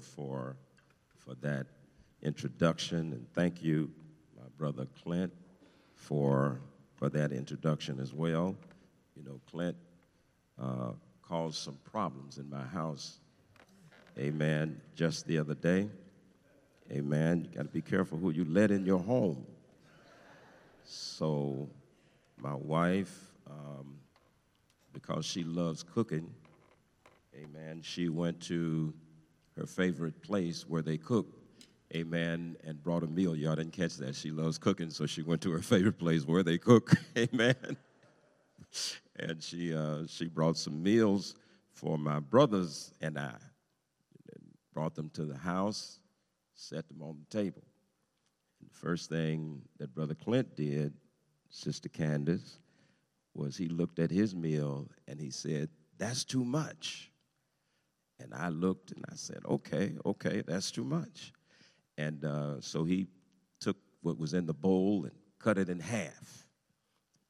for for that introduction. And thank you my brother clint for for that introduction as well. You know clint uh, caused some problems in my house. Amen. Just the other day. Amen. You got to be careful who you let in your home. So my wife um, because she loves cooking amen she went to her favorite place where they cook, amen, and brought a meal. Y'all didn't catch that. She loves cooking, so she went to her favorite place where they cook, amen. And she, uh, she brought some meals for my brothers and I. And brought them to the house, set them on the table. And the first thing that Brother Clint did, Sister Candace, was he looked at his meal and he said, That's too much. And I looked and I said, okay, okay, that's too much. And uh, so he took what was in the bowl and cut it in half.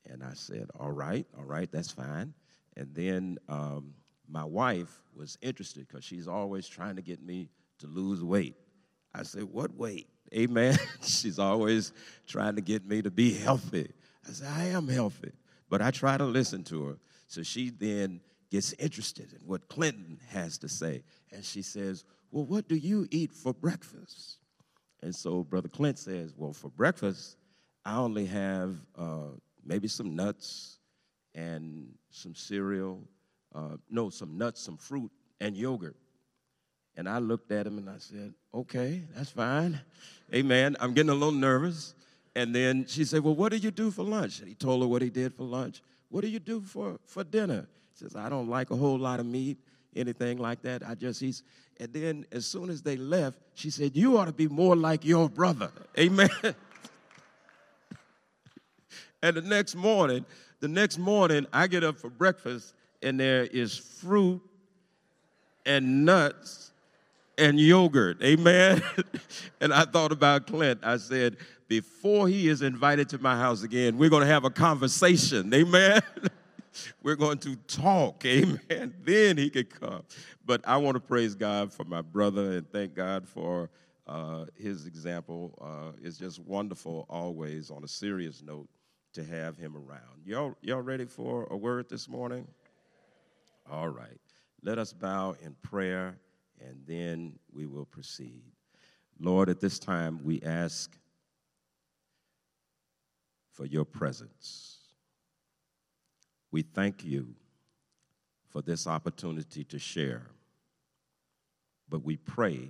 And I said, all right, all right, that's fine. And then um, my wife was interested because she's always trying to get me to lose weight. I said, what weight? Amen. she's always trying to get me to be healthy. I said, I am healthy. But I try to listen to her. So she then gets interested in what Clinton has to say. And she says, Well, what do you eat for breakfast? And so Brother Clint says, Well, for breakfast, I only have uh, maybe some nuts and some cereal, uh, no, some nuts, some fruit, and yogurt. And I looked at him and I said, Okay, that's fine. Amen. I'm getting a little nervous. And then she said, Well, what do you do for lunch? And he told her what he did for lunch. What do you do for, for dinner? Says, I don't like a whole lot of meat, anything like that. I just, he's, and then as soon as they left, she said, You ought to be more like your brother. Amen. and the next morning, the next morning, I get up for breakfast and there is fruit and nuts and yogurt. Amen. and I thought about Clint. I said, before he is invited to my house again, we're going to have a conversation. Amen. We're going to talk, amen. Then he could come. But I want to praise God for my brother and thank God for uh, his example. Uh, it's just wonderful always on a serious note to have him around. Y'all, y'all ready for a word this morning? All right. Let us bow in prayer and then we will proceed. Lord, at this time we ask for your presence. We thank you for this opportunity to share, but we pray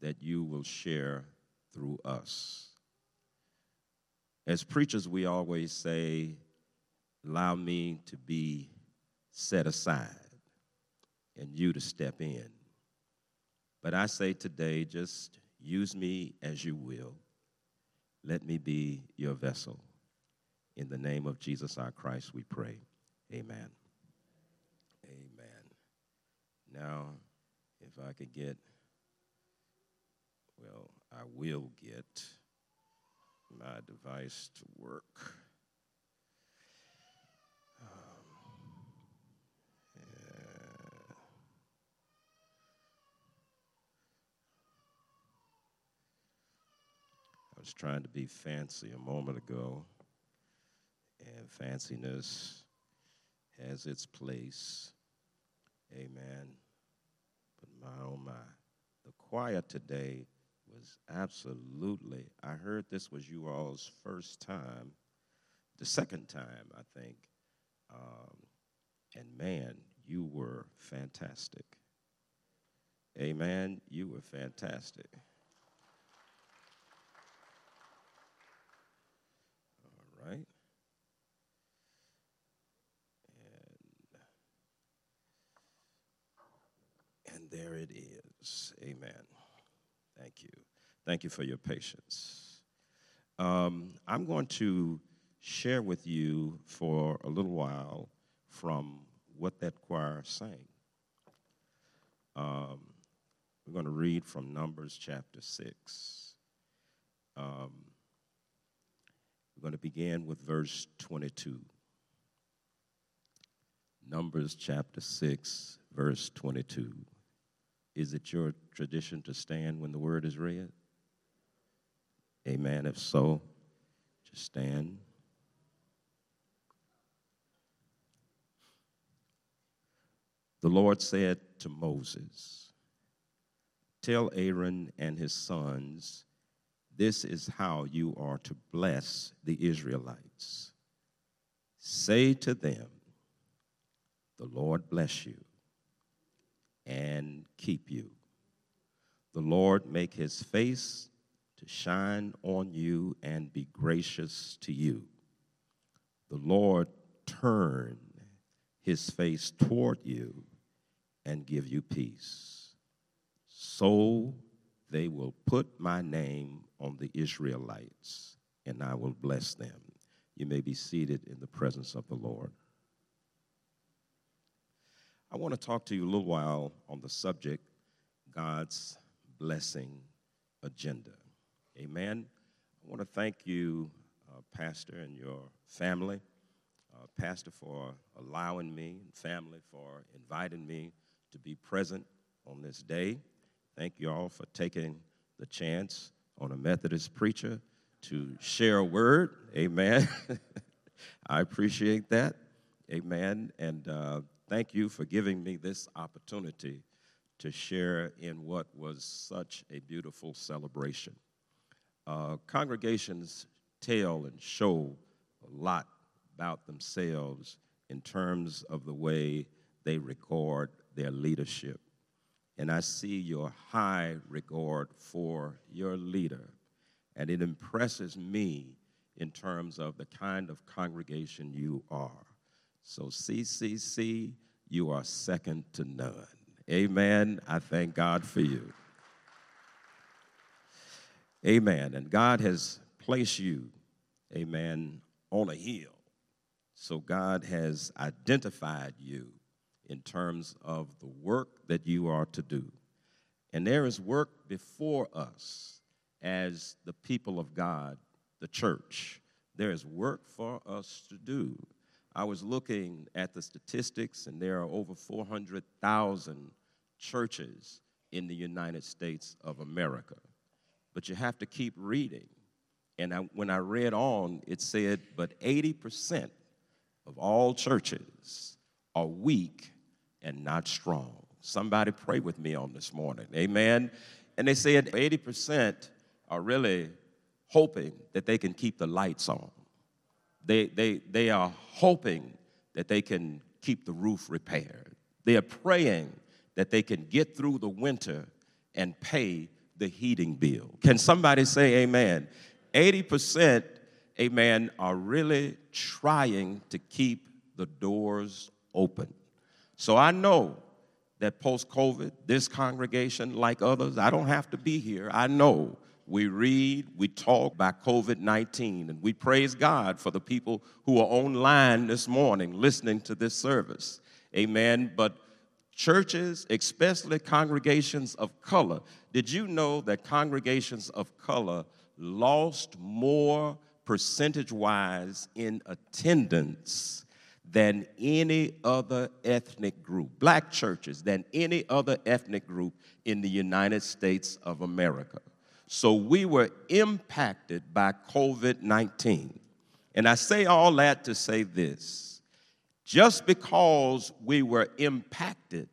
that you will share through us. As preachers, we always say, Allow me to be set aside and you to step in. But I say today, just use me as you will. Let me be your vessel. In the name of Jesus our Christ, we pray. Amen. Amen. Now, if I could get, well, I will get my device to work. Um, I was trying to be fancy a moment ago and fanciness has its place. Amen. But my oh my, the choir today was absolutely, I heard this was you all's first time, the second time, I think. Um, and man, you were fantastic. Amen. You were fantastic. All right. There it is. Amen. Thank you. Thank you for your patience. Um, I'm going to share with you for a little while from what that choir sang. Um, we're going to read from Numbers chapter 6. Um, we're going to begin with verse 22. Numbers chapter 6, verse 22. Is it your tradition to stand when the word is read? Amen. If so, just stand. The Lord said to Moses, Tell Aaron and his sons, this is how you are to bless the Israelites. Say to them, The Lord bless you and keep you. The Lord make his face to shine on you and be gracious to you. The Lord turn his face toward you and give you peace. So they will put my name on the Israelites, and I will bless them. You may be seated in the presence of the Lord. I want to talk to you a little while on the subject God's blessing agenda. Amen. I want to thank you, uh, Pastor, and your family. Uh, Pastor, for allowing me, and family, for inviting me to be present on this day. Thank you all for taking the chance on a Methodist preacher to share a word. Amen. I appreciate that. Amen. And uh, thank you for giving me this opportunity to share in what was such a beautiful celebration. Uh, congregations tell and show a lot about themselves in terms of the way they record their leadership. And I see your high regard for your leader, and it impresses me in terms of the kind of congregation you are. So, CCC, you are second to none. Amen. I thank God for you. Amen. And God has placed you, amen, on a hill. So God has identified you in terms of the work that you are to do. And there is work before us as the people of God, the church. There is work for us to do. I was looking at the statistics, and there are over 400,000 churches in the United States of America. But you have to keep reading. And I, when I read on, it said, but 80% of all churches are weak and not strong. Somebody pray with me on this morning. Amen. And they said 80% are really hoping that they can keep the lights on. They, they, they are hoping that they can keep the roof repaired. They are praying that they can get through the winter and pay the heating bill. Can somebody say amen? 80%, amen, are really trying to keep the doors open. So I know that post COVID, this congregation, like others, I don't have to be here. I know we read, we talk about COVID 19, and we praise God for the people who are online this morning listening to this service. Amen. But churches, especially congregations of color, did you know that congregations of color lost more percentage wise in attendance than any other ethnic group, black churches than any other ethnic group in the United States of America. So we were impacted by COVID 19. And I say all that to say this just because we were impacted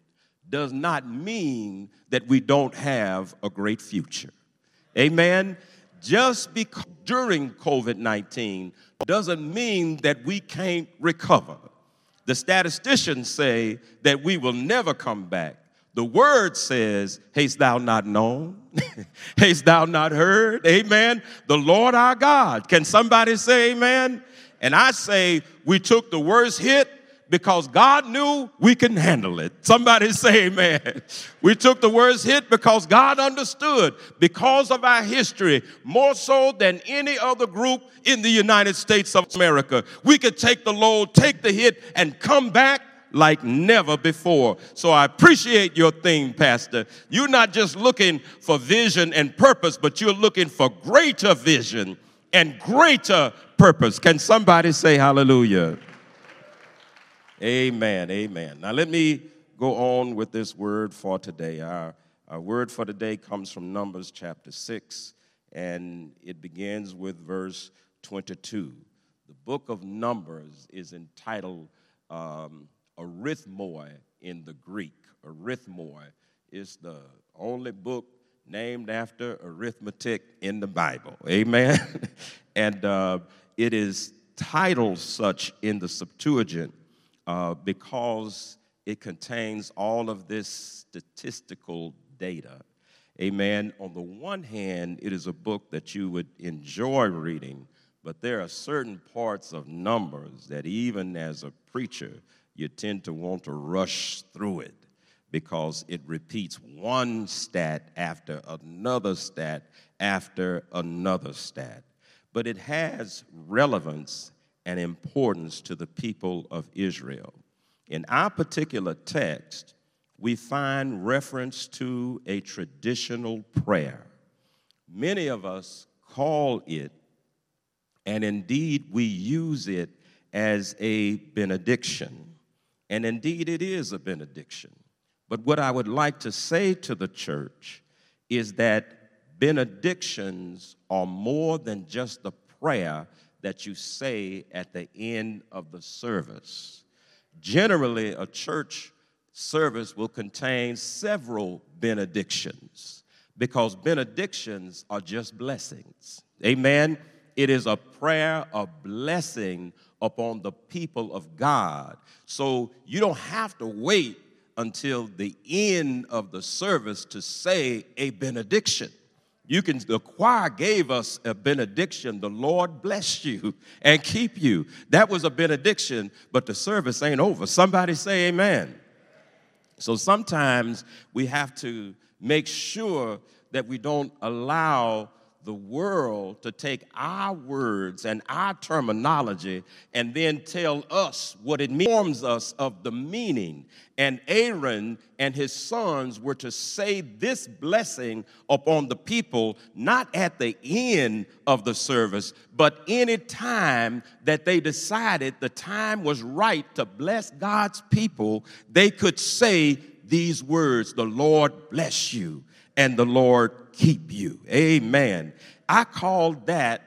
does not mean that we don't have a great future. Amen? Just because during COVID 19 doesn't mean that we can't recover. The statisticians say that we will never come back. The word says, Hast thou not known? Hast thou not heard? Amen. The Lord our God. Can somebody say amen? And I say, we took the worst hit because God knew we can handle it. Somebody say amen. We took the worst hit because God understood because of our history more so than any other group in the United States of America. We could take the load, take the hit, and come back like never before. So I appreciate your theme, Pastor. You're not just looking for vision and purpose, but you're looking for greater vision and greater purpose. Can somebody say hallelujah? Amen. Amen. Now let me go on with this word for today. Our, Our word for today comes from Numbers chapter 6, and it begins with verse 22. The book of Numbers is entitled um, Arithmoi in the Greek. Arithmoi is the only book named after arithmetic in the Bible. Amen. and uh, it is titled such in the Septuagint uh, because it contains all of this statistical data. Amen. On the one hand, it is a book that you would enjoy reading, but there are certain parts of numbers that, even as a preacher, you tend to want to rush through it because it repeats one stat after another stat after another stat. But it has relevance and importance to the people of Israel. In our particular text, we find reference to a traditional prayer. Many of us call it, and indeed we use it as a benediction. And indeed it is a benediction. But what I would like to say to the church is that benedictions are more than just the prayer that you say at the end of the service. Generally, a church service will contain several benedictions because benedictions are just blessings. Amen. It is a prayer of blessing upon the people of God. So you don't have to wait until the end of the service to say a benediction. You can, the choir gave us a benediction. The Lord bless you and keep you. That was a benediction, but the service ain't over. Somebody say amen. So sometimes we have to make sure that we don't allow the world to take our words and our terminology and then tell us what it means, informs us of the meaning. And Aaron and his sons were to say this blessing upon the people, not at the end of the service, but any time that they decided the time was right to bless God's people, they could say these words The Lord bless you and the Lord keep you. Amen. I call that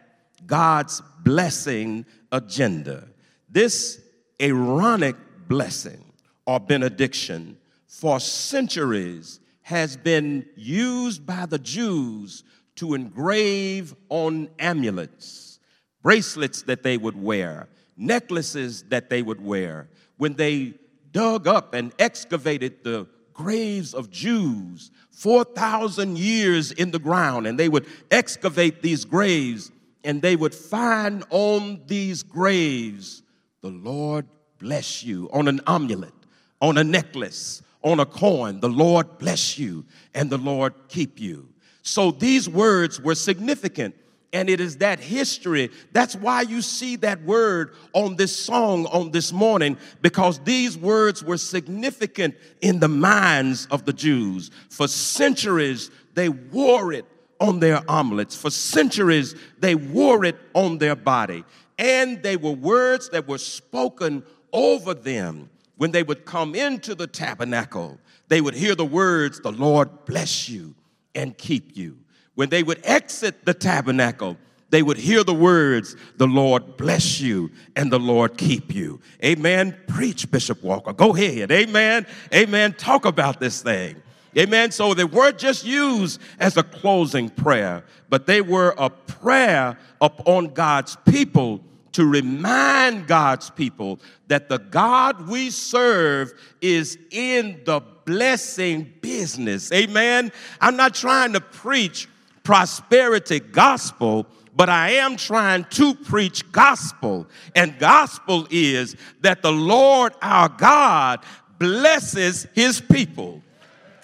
God's blessing agenda. This Aaronic blessing or benediction for centuries has been used by the Jews to engrave on amulets, bracelets that they would wear, necklaces that they would wear. When they dug up and excavated the graves of Jews 4,000 years in the ground, and they would excavate these graves, and they would find on these graves, the Lord bless you, on an amulet, on a necklace, on a coin, the Lord bless you, and the Lord keep you. So these words were significant and it is that history. That's why you see that word on this song on this morning, because these words were significant in the minds of the Jews. For centuries, they wore it on their amulets. For centuries, they wore it on their body. And they were words that were spoken over them when they would come into the tabernacle. They would hear the words, The Lord bless you and keep you when they would exit the tabernacle, they would hear the words, The Lord bless you and the Lord keep you. Amen. Preach, Bishop Walker. Go ahead. Amen. Amen. Talk about this thing. Amen. So they weren't just used as a closing prayer, but they were a prayer upon God's people to remind God's people that the God we serve is in the blessing business. Amen. I'm not trying to preach prosperity gospel, but I am trying to preach gospel. And gospel is that the Lord our God blesses his people.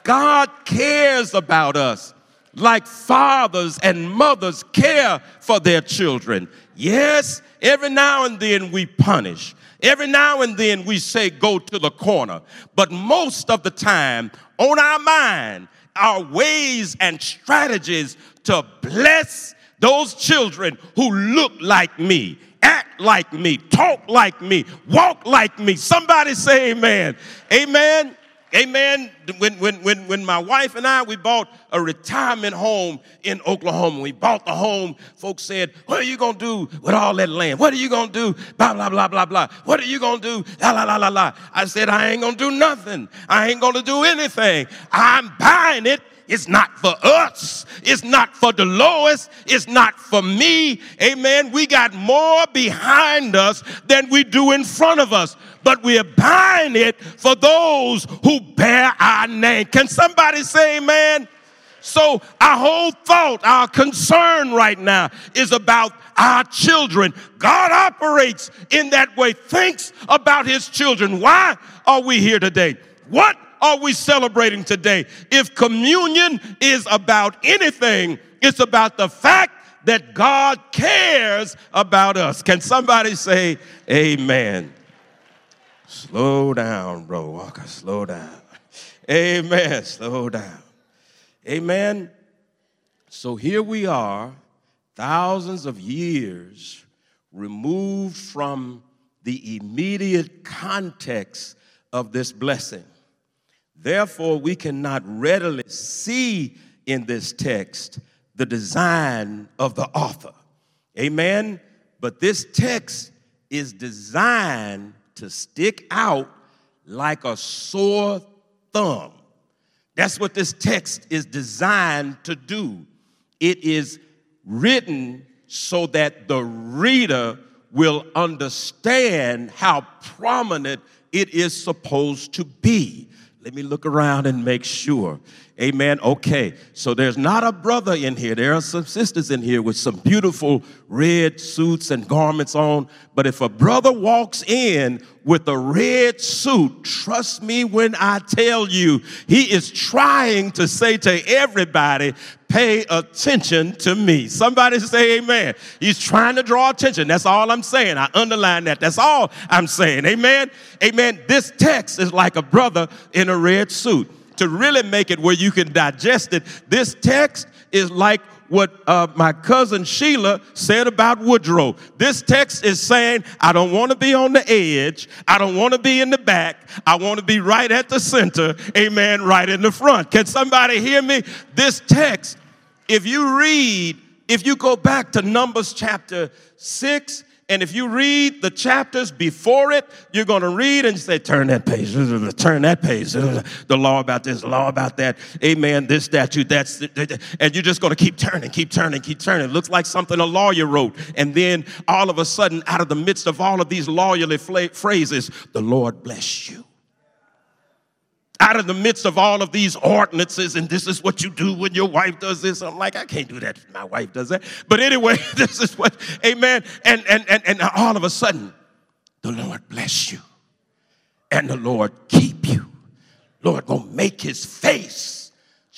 God cares about us like fathers and mothers care for their children. Yes, every now and then we punish. Every now and then we say, go to the corner. But most of the time, on our mind, our ways and strategies to bless those children who look like me, act like me, talk like me, walk like me. Somebody say amen. Amen. Amen. When, when, when, when my wife and I, we bought a retirement home in Oklahoma. We bought the home. Folks said, what are you going to do with all that land? What are you going to do? Blah, blah, blah, blah, blah. What are you going to do? La, la, la, la, la. I said, I ain't going to do nothing. I ain't going to do anything. I'm buying it it's not for us. It's not for Dolores. It's not for me. Amen. We got more behind us than we do in front of us, but we're buying it for those who bear our name. Can somebody say amen? So, our whole thought, our concern right now is about our children. God operates in that way, thinks about his children. Why are we here today? What are we celebrating today? If communion is about anything, it's about the fact that God cares about us. Can somebody say amen? Slow down, bro Walker, slow down. Amen, slow down. Amen. So here we are, thousands of years removed from the immediate context of this blessing. Therefore, we cannot readily see in this text the design of the author. Amen? But this text is designed to stick out like a sore thumb. That's what this text is designed to do. It is written so that the reader will understand how prominent it is supposed to be. Let me look around and make sure. Amen. Okay, so there's not a brother in here. There are some sisters in here with some beautiful red suits and garments on. But if a brother walks in with a red suit, trust me when I tell you, he is trying to say to everybody, pay attention to me. Somebody say amen. He's trying to draw attention. That's all I'm saying. I underline that. That's all I'm saying. Amen. Amen. This text is like a brother in a red suit. To really make it where you can digest it, this text is like what uh, my cousin Sheila said about Woodrow. This text is saying, I don't want to be on the edge. I don't want to be in the back. I want to be right at the center. Amen. Right in the front. Can somebody hear me? This text, if you read, if you go back to Numbers chapter 6, and if you read the chapters before it, you're going to read and say, turn that page, turn that page. The law about this, the law about that. Amen. This statute, that's, and you're just going to keep turning, keep turning, keep turning. It looks like something a lawyer wrote. And then all of a sudden, out of the midst of all of these lawyerly phrases, the Lord bless you out of the midst of all of these ordinances, and this is what you do when your wife does this. I'm like, I can't do that. My wife does that. But anyway, this is what, amen. And, and, and, and all of a sudden, the Lord bless you, and the Lord keep you. Lord, gonna make his face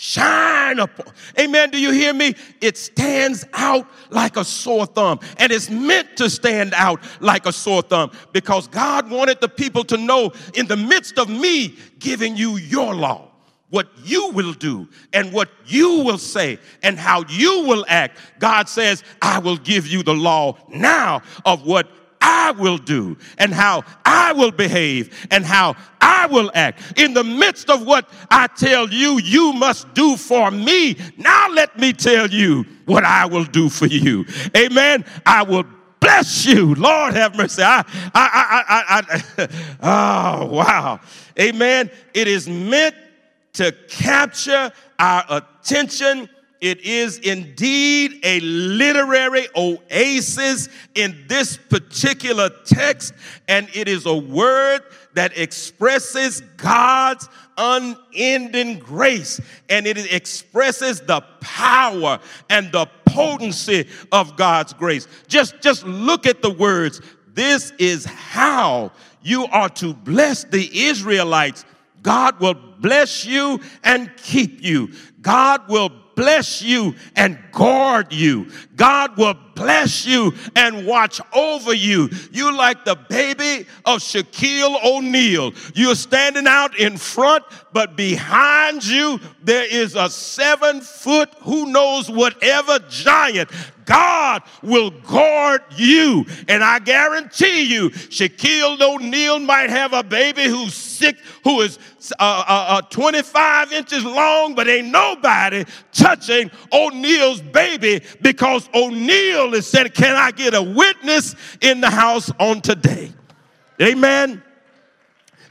shine upon. Amen. Do you hear me? It stands out like a sore thumb. And it's meant to stand out like a sore thumb because God wanted the people to know in the midst of me giving you your law. What you will do and what you will say and how you will act. God says, I will give you the law now of what I will do and how I will behave and how I will act. In the midst of what I tell you, you must do for me. Now let me tell you what I will do for you. Amen. I will bless you. Lord have mercy. I, I, I, I, I, oh, wow. Amen. It is meant to capture our attention it is indeed a literary oasis in this particular text, and it is a word that expresses God's unending grace, and it expresses the power and the potency of God's grace. Just, just look at the words. This is how you are to bless the Israelites. God will bless you and keep you. God will bless you and guard you. God will bless you and watch over you. You like the baby of Shaquille O'Neal. You're standing out in front, but behind you there is a seven foot, who knows whatever giant. God will guard you. And I guarantee you, Shaquille O'Neal might have a baby who's sick, who is uh, uh, uh, 25 inches long, but ain't nobody touching O'Neal's baby because O'Neal is saying, Can I get a witness in the house on today? Amen.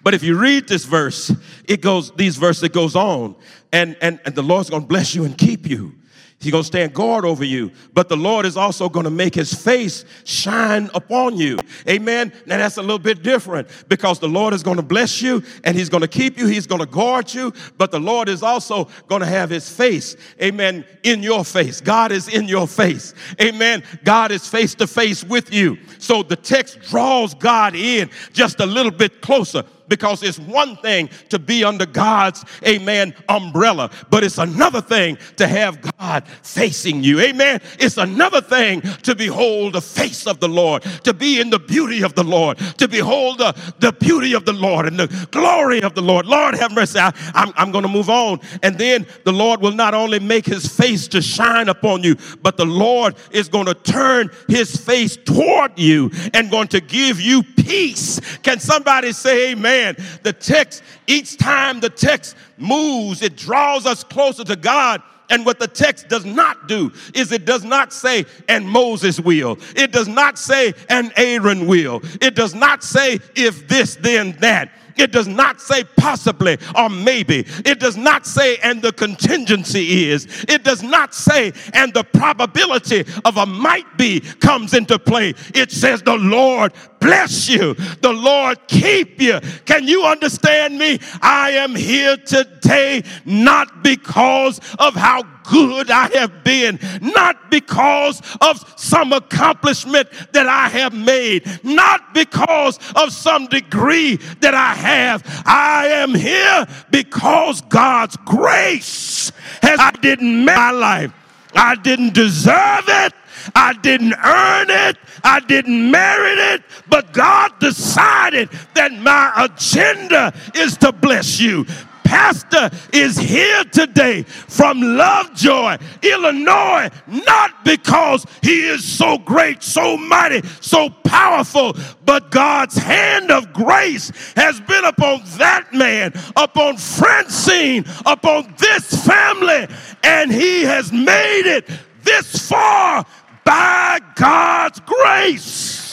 But if you read this verse, it goes, these verses, it goes on, and, and, and the Lord's gonna bless you and keep you. He's going to stand guard over you. But the Lord is also going to make his face shine upon you. Amen. Now that's a little bit different because the Lord is going to bless you and he's going to keep you. He's going to guard you. But the Lord is also going to have his face, amen, in your face. God is in your face. Amen. God is face to face with you. So the text draws God in just a little bit closer because it's one thing to be under God's, amen, umbrella, but it's another thing to have God facing you. Amen. It's another thing to behold the face of the Lord, to be in the beauty of the Lord, to behold the, the beauty of the Lord and the glory of the Lord. Lord have mercy. I, I'm, I'm going to move on. And then the Lord will not only make his face to shine upon you, but the Lord is going to turn his face toward you and going to give you peace. Can somebody say amen? The text, each time the text moves, it draws us closer to God. And what the text does not do is it does not say, and Moses will. It does not say, and Aaron will. It does not say, if this, then that. It does not say possibly or maybe. It does not say, and the contingency is. It does not say, and the probability of a might be comes into play. It says, the Lord bless you. The Lord keep you. Can you understand me? I am here today not because of how good I have been, not because of some accomplishment that I have made, not because of some degree that I have. I am here because God's grace has I didn't make my life. I didn't deserve it. I didn't earn it. I didn't merit it. But God decided that my agenda is to bless you pastor is here today from Lovejoy, Illinois, not because he is so great, so mighty, so powerful, but God's hand of grace has been upon that man, upon Francine, upon this family, and he has made it this far by God's grace.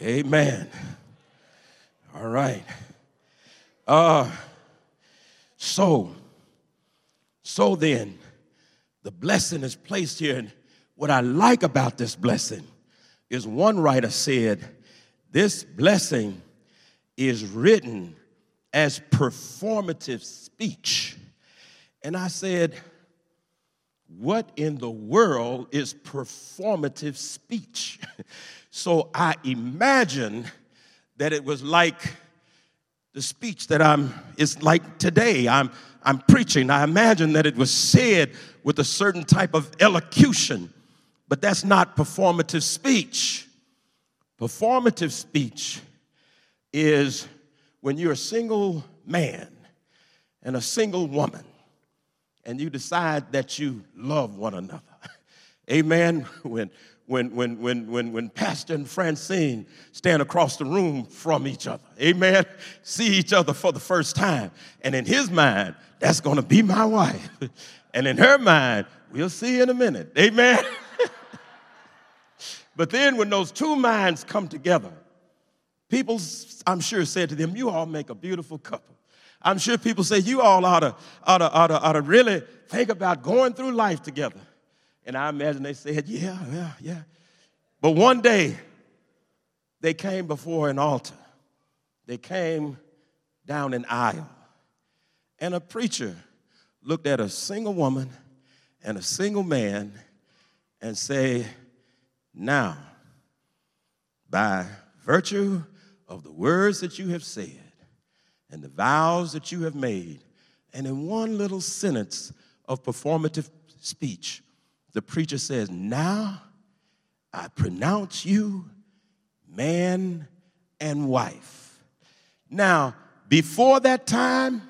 Amen. All right. Uh, so, so then, the blessing is placed here. And what I like about this blessing is one writer said, this blessing is written as performative speech. And I said, what in the world is performative speech? So I imagine that it was like the speech that I'm, it's like today. I'm, I'm preaching. I imagine that it was said with a certain type of elocution, but that's not performative speech. Performative speech is when you're a single man and a single woman and you decide that you love one another. Amen. When when, when, when, when, when Pastor and Francine stand across the room from each other. Amen. See each other for the first time. And in his mind, that's going to be my wife. And in her mind, we'll see in a minute. Amen. but then when those two minds come together, people, I'm sure, said to them, You all make a beautiful couple. I'm sure people say, You all ought to, ought to, ought to, ought to really think about going through life together. And I imagine they said, Yeah, yeah, yeah. But one day, they came before an altar. They came down an aisle. And a preacher looked at a single woman and a single man and say, Now, by virtue of the words that you have said and the vows that you have made, and in one little sentence of performative speech, the preacher says, Now I pronounce you man and wife. Now, before that time,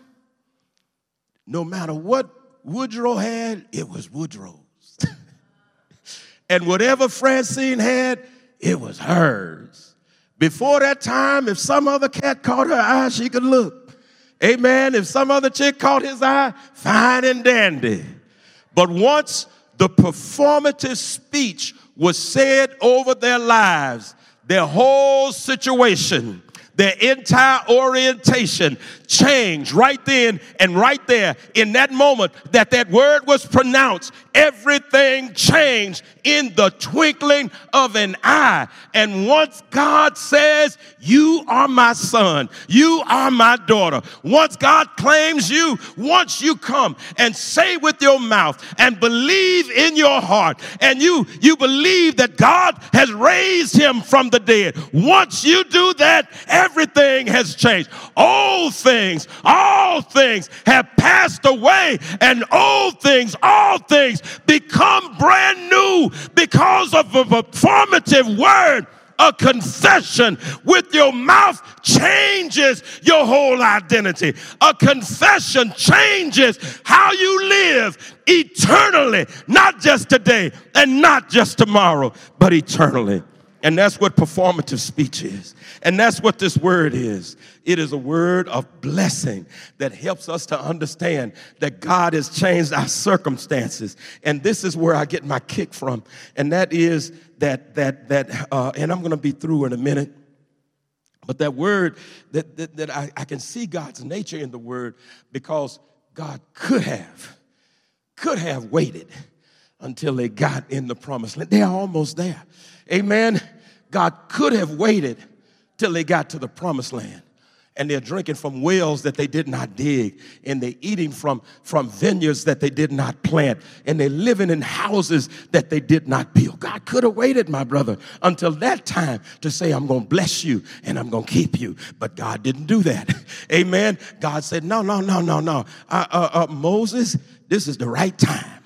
no matter what Woodrow had, it was Woodrow's. and whatever Francine had, it was hers. Before that time, if some other cat caught her eye, she could look. Amen. If some other chick caught his eye, fine and dandy. But once the performative speech was said over their lives, their whole situation, their entire orientation changed right then and right there in that moment that that word was pronounced everything changed in the twinkling of an eye. And once god says you are my son you are my daughter once god claims you once you come and say with your mouth and believe in your heart and you you believe that god has raised him from the dead once you do that everything has changed. All things all things have passed away and old things all things become brand new because of a performative word a confession with your mouth changes your whole identity. A confession changes how you live eternally, not just today and not just tomorrow, but eternally. And that's what performative speech is. And that's what this word is. It is a word of blessing that helps us to understand that God has changed our circumstances. And this is where I get my kick from. And that is that, that, that, uh, and I'm going to be through in a minute. But that word, that, that, that I, I can see God's nature in the word because God could have, could have waited until they got in the promised land. They're almost there. Amen. God could have waited till they got to the promised land. And they're drinking from wells that they did not dig. And they're eating from, from vineyards that they did not plant. And they're living in houses that they did not build. God could have waited, my brother, until that time to say, I'm going to bless you and I'm going to keep you. But God didn't do that. Amen. God said, No, no, no, no, no. Uh, uh, uh, Moses, this is the right time.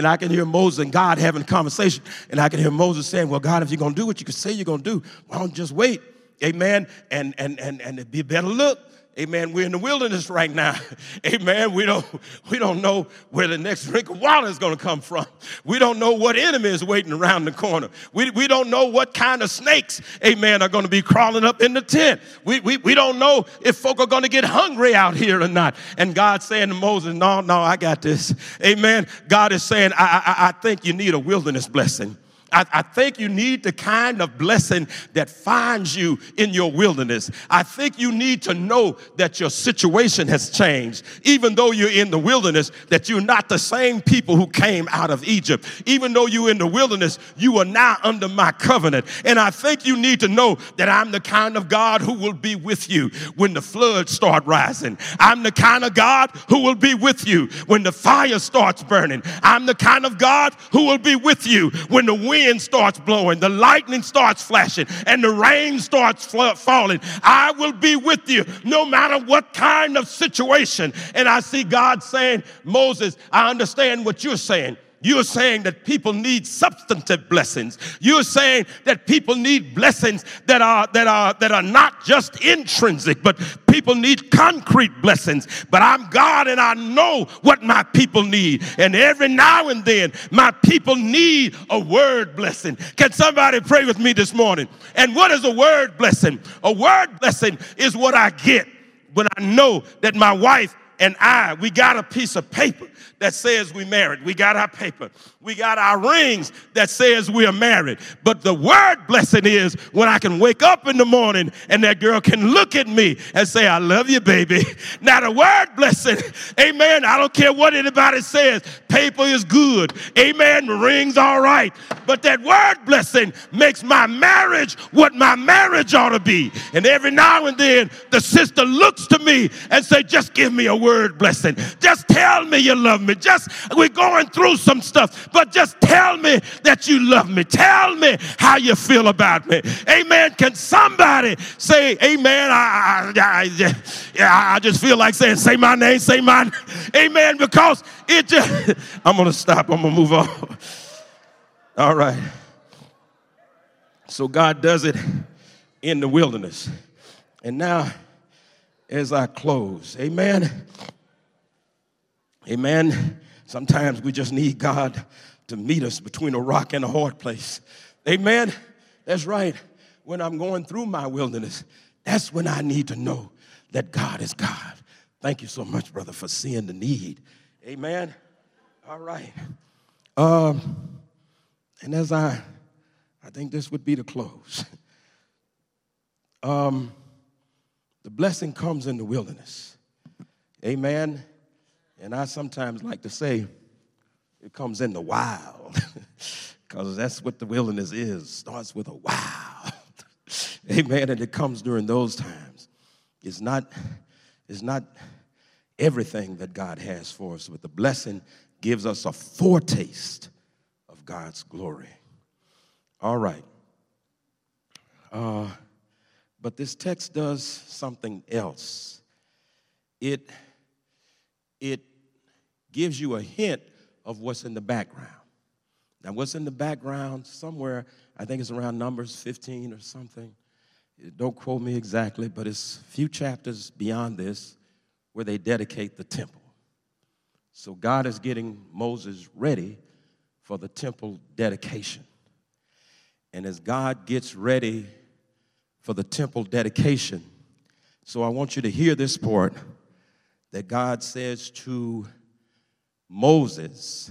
And I can hear Moses and God having a conversation. And I can hear Moses saying, Well, God, if you're going to do what you can say you're going to do, why don't you just wait? Amen. And, and, and, and it'd be a better look. Amen. We're in the wilderness right now. Amen. We don't, we don't know where the next drink of water is going to come from. We don't know what enemy is waiting around the corner. We, we don't know what kind of snakes, amen, are going to be crawling up in the tent. We, we, we don't know if folk are going to get hungry out here or not. And God's saying to Moses, no, no, I got this. Amen. God is saying, I, I, I think you need a wilderness blessing. I, I, think you need the kind of blessing that finds you in your wilderness. I think you need to know that your situation has changed. Even though you're in the wilderness, that you're not the same people who came out of Egypt. Even though you're in the wilderness, you are now under my covenant. And I think you need to know that I'm the kind of God who will be with you when the floods start rising. I'm the kind of God who will be with you when the fire starts burning. I'm the kind of God who will be with you when the wind wind starts blowing, the lightning starts flashing, and the rain starts falling, I will be with you no matter what kind of situation. And I see God saying, Moses, I understand what you're saying. You're saying that people need substantive blessings. You're saying that people need blessings that are that are that are not just intrinsic, but people need concrete blessings. But I'm God and I know what my people need. And every now and then my people need a word blessing. Can somebody pray with me this morning? And what is a word blessing? A word blessing is what I get when I know that my wife and I, we got a piece of paper that says we married. We got our paper. We got our rings that says we are married. But the word blessing is when I can wake up in the morning and that girl can look at me and say, I love you, baby. Now the word blessing, amen. I don't care what anybody says. Paper is good. Amen. Ring's all right. But that word blessing makes my marriage what my marriage ought to be. And every now and then the sister looks to me and say, just give me a word blessing. Just tell me you love me. Just, we're going through some stuff but just tell me that you love me. Tell me how you feel about me. Amen. Can somebody say, Amen? I, I, I, I just feel like saying, Say my name, say my Amen, because it just, I'm going to stop. I'm going to move on. All right. So God does it in the wilderness. And now, as I close, amen. Amen. Sometimes we just need God to meet us between a rock and a hard place. Amen. That's right. When I'm going through my wilderness, that's when I need to know that God is God. Thank you so much, brother, for seeing the need. Amen. All right. Um, and as I, I think this would be the close. Um, the blessing comes in the wilderness. Amen. And I sometimes like to say it comes in the wild because that's what the wilderness is. Starts with a wow. Amen. And it comes during those times. It's not, it's not everything that God has for us, but the blessing gives us a foretaste of God's glory. All right. Uh, but this text does something else. It, it gives you a hint of what's in the background. Now, what's in the background, somewhere, I think it's around Numbers 15 or something. Don't quote me exactly, but it's a few chapters beyond this where they dedicate the temple. So God is getting Moses ready for the temple dedication. And as God gets ready for the temple dedication, so I want you to hear this part that God says to Moses,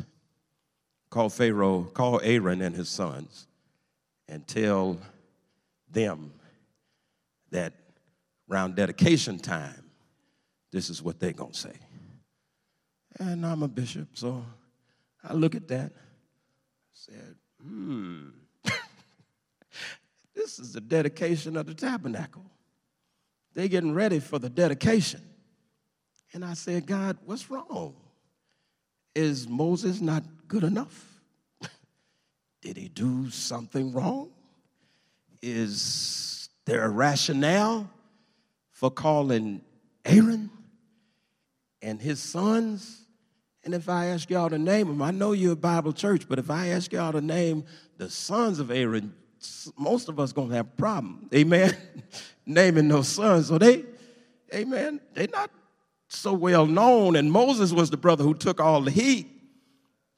call Pharaoh, call Aaron and his sons, and tell them that around dedication time, this is what they're going to say. And I'm a bishop, so I look at that, said, hmm, this is the dedication of the tabernacle. They're getting ready for the dedication. And I said, God, what's wrong? Is Moses not good enough? Did he do something wrong? Is there a rationale for calling Aaron and his sons? And if I ask y'all to name them, I know you're a Bible church, but if I ask y'all to name the sons of Aaron, most of us gonna have a problem. Amen. Naming those sons. So they, amen, they're not so well known. And Moses was the brother who took all the heat.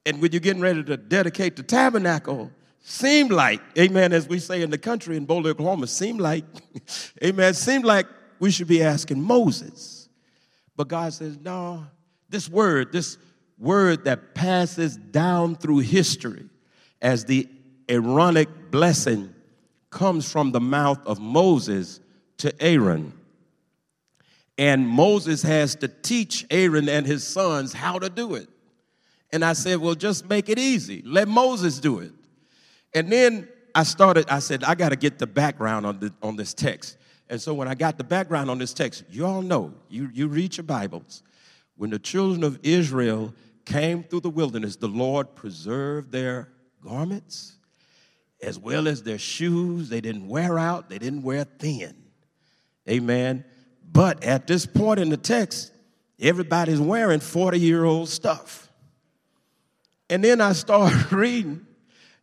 And when you're getting ready to dedicate the tabernacle, seemed like, amen, as we say in the country in Boulder, Oklahoma, seemed like, amen, seemed like we should be asking Moses. But God says, no, this word, this word that passes down through history as the Aaronic blessing comes from the mouth of Moses to Aaron. And Moses has to teach Aaron and his sons how to do it. And I said, well, just make it easy. Let Moses do it. And then I started, I said, I got to get the background on, the, on this text. And so when I got the background on this text, you all know, you, you read your Bibles. When the children of Israel came through the wilderness, the Lord preserved their garments as well as their shoes. They didn't wear out, they didn't wear thin. Amen. But at this point in the text, everybody's wearing 40 year old stuff. And then I started reading,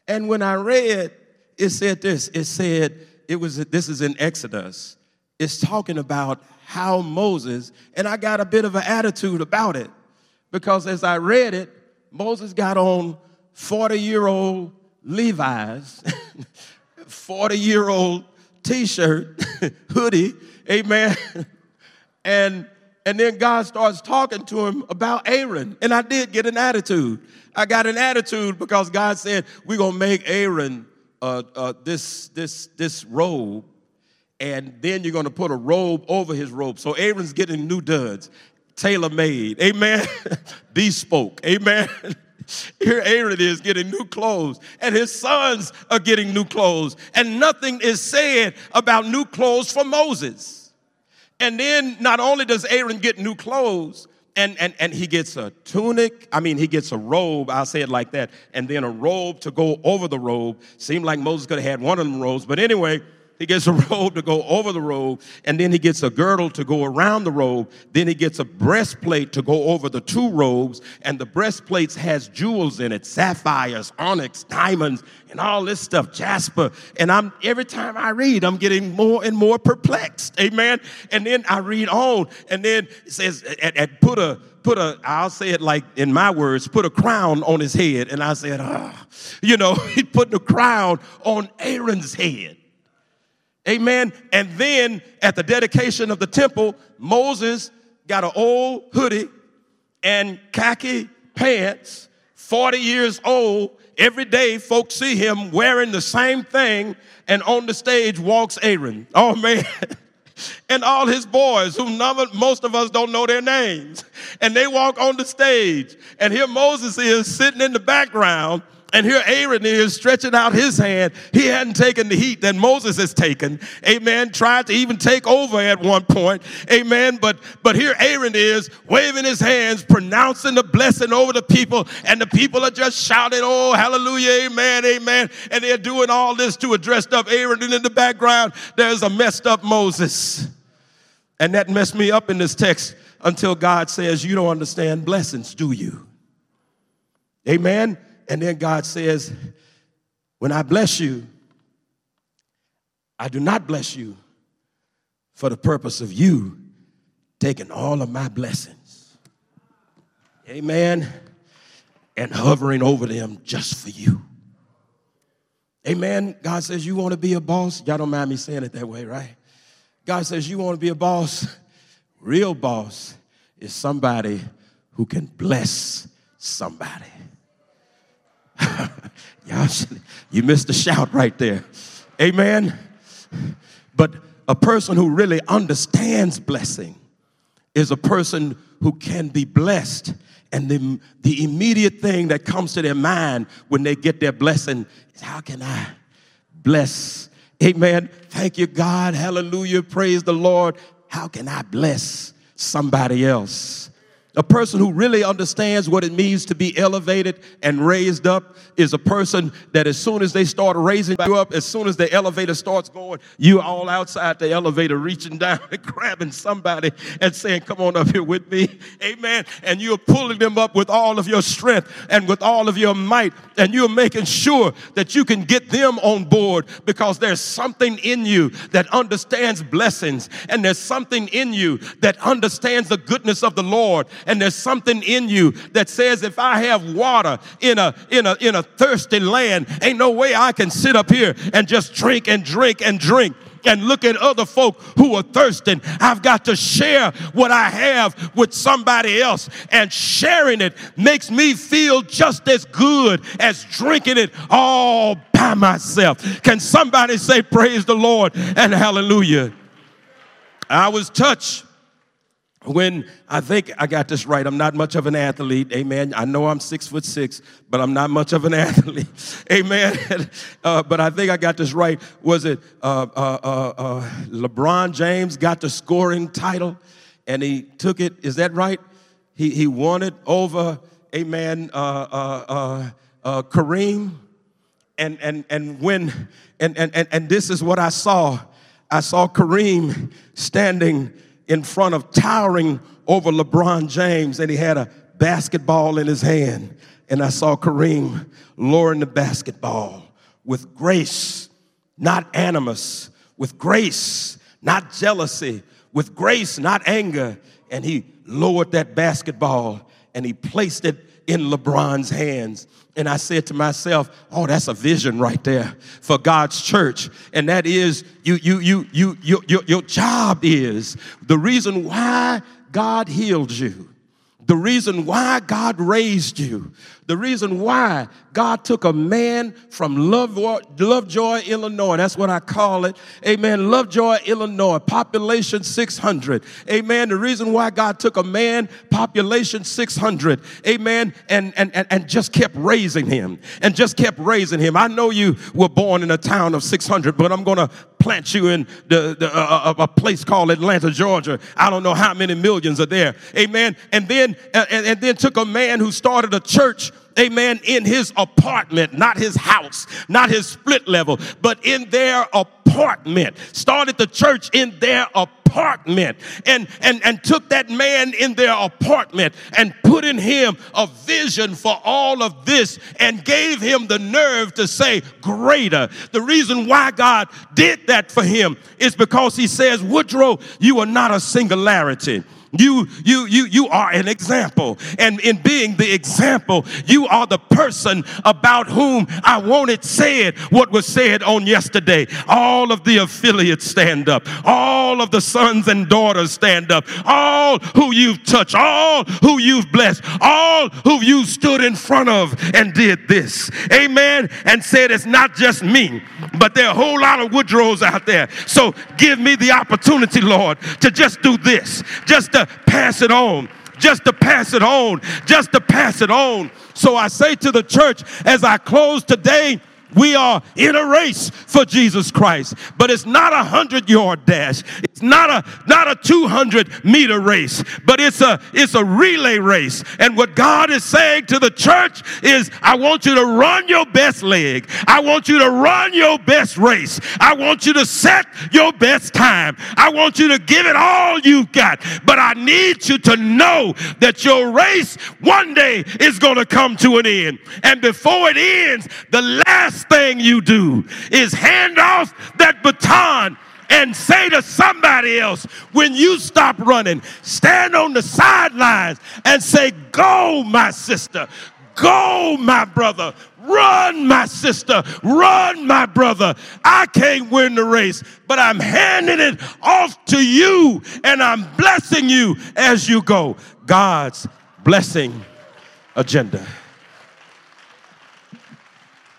and when I read, it said this it said, it was, this is in Exodus. It's talking about how Moses, and I got a bit of an attitude about it because as I read it, Moses got on 40 year old Levi's, 40 year old t shirt, hoodie, amen. and and then God starts talking to him about Aaron. And I did get an attitude. I got an attitude because God said, We're going to make Aaron uh, uh, this, this, this robe, and then you're going to put a robe over his robe. So Aaron's getting new duds, tailor made. Amen. Bespoke. Amen. Here Aaron is getting new clothes, and his sons are getting new clothes, and nothing is said about new clothes for Moses. And then not only does Aaron get new clothes, and, and, and he gets a tunic. I mean, he gets a robe, I'll say it like that, and then a robe to go over the robe. Seemed like Moses could have had one of them robes, but anyway, He gets a robe to go over the robe, and then he gets a girdle to go around the robe. Then he gets a breastplate to go over the two robes, and the breastplate has jewels in it, sapphires, onyx, diamonds, and all this stuff, jasper. And I'm every time I read, I'm getting more and more perplexed. Amen. And then I read on, and then it says, and put a put a, I'll say it like in my words, put a crown on his head. And I said, ah, you know, he put the crown on Aaron's head. Amen. And then at the dedication of the temple, Moses got an old hoodie and khaki pants, 40 years old. Every day, folks see him wearing the same thing, and on the stage walks Aaron. Oh, man. and all his boys, who none most of us don't know their names. And they walk on the stage, and here Moses is sitting in the background. And here Aaron is stretching out his hand. He hadn't taken the heat that Moses has taken. Amen. Tried to even take over at one point. Amen. But but here Aaron is waving his hands, pronouncing the blessing over the people, and the people are just shouting, "Oh, hallelujah, amen, amen." And they're doing all this to a dressed up Aaron, and in the background there's a messed up Moses. And that messed me up in this text until God says, You don't understand blessings, do you? Amen. And then God says, When I bless you, I do not bless you for the purpose of you taking all of my blessings. Amen. And hovering over them just for you. Amen. God says, You want to be a boss? Y'all don't mind me saying it that way, right? God says, You want to be a boss? Real boss is somebody who can bless somebody. Y'all, you missed a shout right there. Amen. But a person who really understands blessing is a person who can be blessed. And the, the immediate thing that comes to their mind when they get their blessing is how can I bless Amen. Thank you, God. Hallelujah. Praise the Lord. How can I bless somebody else? A person who really understands what it means to be elevated and raised up is a person that as soon as they start raising you up, as soon as the elevator starts going, you all outside the elevator reaching down and grabbing somebody and saying, Come on up here with me. Amen. And you're pulling them up with all of your strength and with all of your might. And you're making sure that you can get them on board because there's something in you that understands blessings. And there's something in you that understands the goodness of the Lord and there's something in you that says if I have water in a in a in a thirsty land, ain't no way I can sit up here and just drink and drink and drink and look at other folk who are thirsting. I've got to share what I have with somebody else. And sharing it makes me feel just as good as drinking it all by myself. Can somebody say, Praise the Lord and hallelujah? I was touched when I think I got this right, I'm not much of an athlete. Amen. I know I'm six foot six, but I'm not much of an athlete. Amen. Uh, but I think I got this right. Was it uh, uh, uh, uh, LeBron James got the scoring title and he took it? Is that right? He, he won it over, amen, uh, Kareem. And, and, and when, and, and, and, and this is what I saw. I saw Kareem standing in front of towering over LeBron James, and he had a basketball in his hand. And I saw Kareem lowering the basketball with grace, not animus, with grace, not jealousy, with grace, not anger. And he lowered that basketball and he placed it in LeBron's hands. And I said to myself, oh, that's a vision right there for God's church. And that is you, you, you, you, you, your, your job is the reason why God healed you. The reason why God raised you, the reason why God took a man from Lovejoy, Illinois, that's what I call it. Amen. Lovejoy, Illinois, population 600. Amen. The reason why God took a man, population 600. Amen. And, and, and, and just kept raising him and just kept raising him. I know you were born in a town of 600, but I'm going to plant you in the, the uh, a place called Atlanta, Georgia. I don't know how many millions are there. Amen. And then and, and then took a man who started a church amen, in his apartment, not his house, not his split level, but in their apartment. Started the church in their apartment and, and, and took that man in their apartment and put in him a vision for all of this and gave him the nerve to say greater. The reason why God did that for him is because he says, Woodrow, you are not a singularity. You, you, you, you are an example. And in being the example, you are the person about whom I wanted said what was said on yesterday. All of the affiliates stand up. All of the sons and daughters stand up. All who you've touched, all who you've blessed, all who you stood in front of and did this. Amen. And said, it's not just me, but there are a whole lot of Woodrows out there. So give me the opportunity, Lord, to just do this. Just to pass it on, just to pass it on, just to pass it on. So I say to the church as I close today, we are in a race for Jesus Christ, but it's not a hundred yard dash. It's not a not a 200 meter race, but it's a it's a relay race. And what God is saying to the church is, I want you to run your best leg. I want you to run your best race. I want you to set your best time. I want you to give it all you've got. But I need you to know that your race one day is going to come to an end. And before it ends, the last thing you do is hand off that baton and say to somebody else when you stop running, stand on the sidelines and say, Go, my sister, go, my brother, run, my sister, run, my brother. I can't win the race, but I'm handing it off to you and I'm blessing you as you go. God's blessing agenda.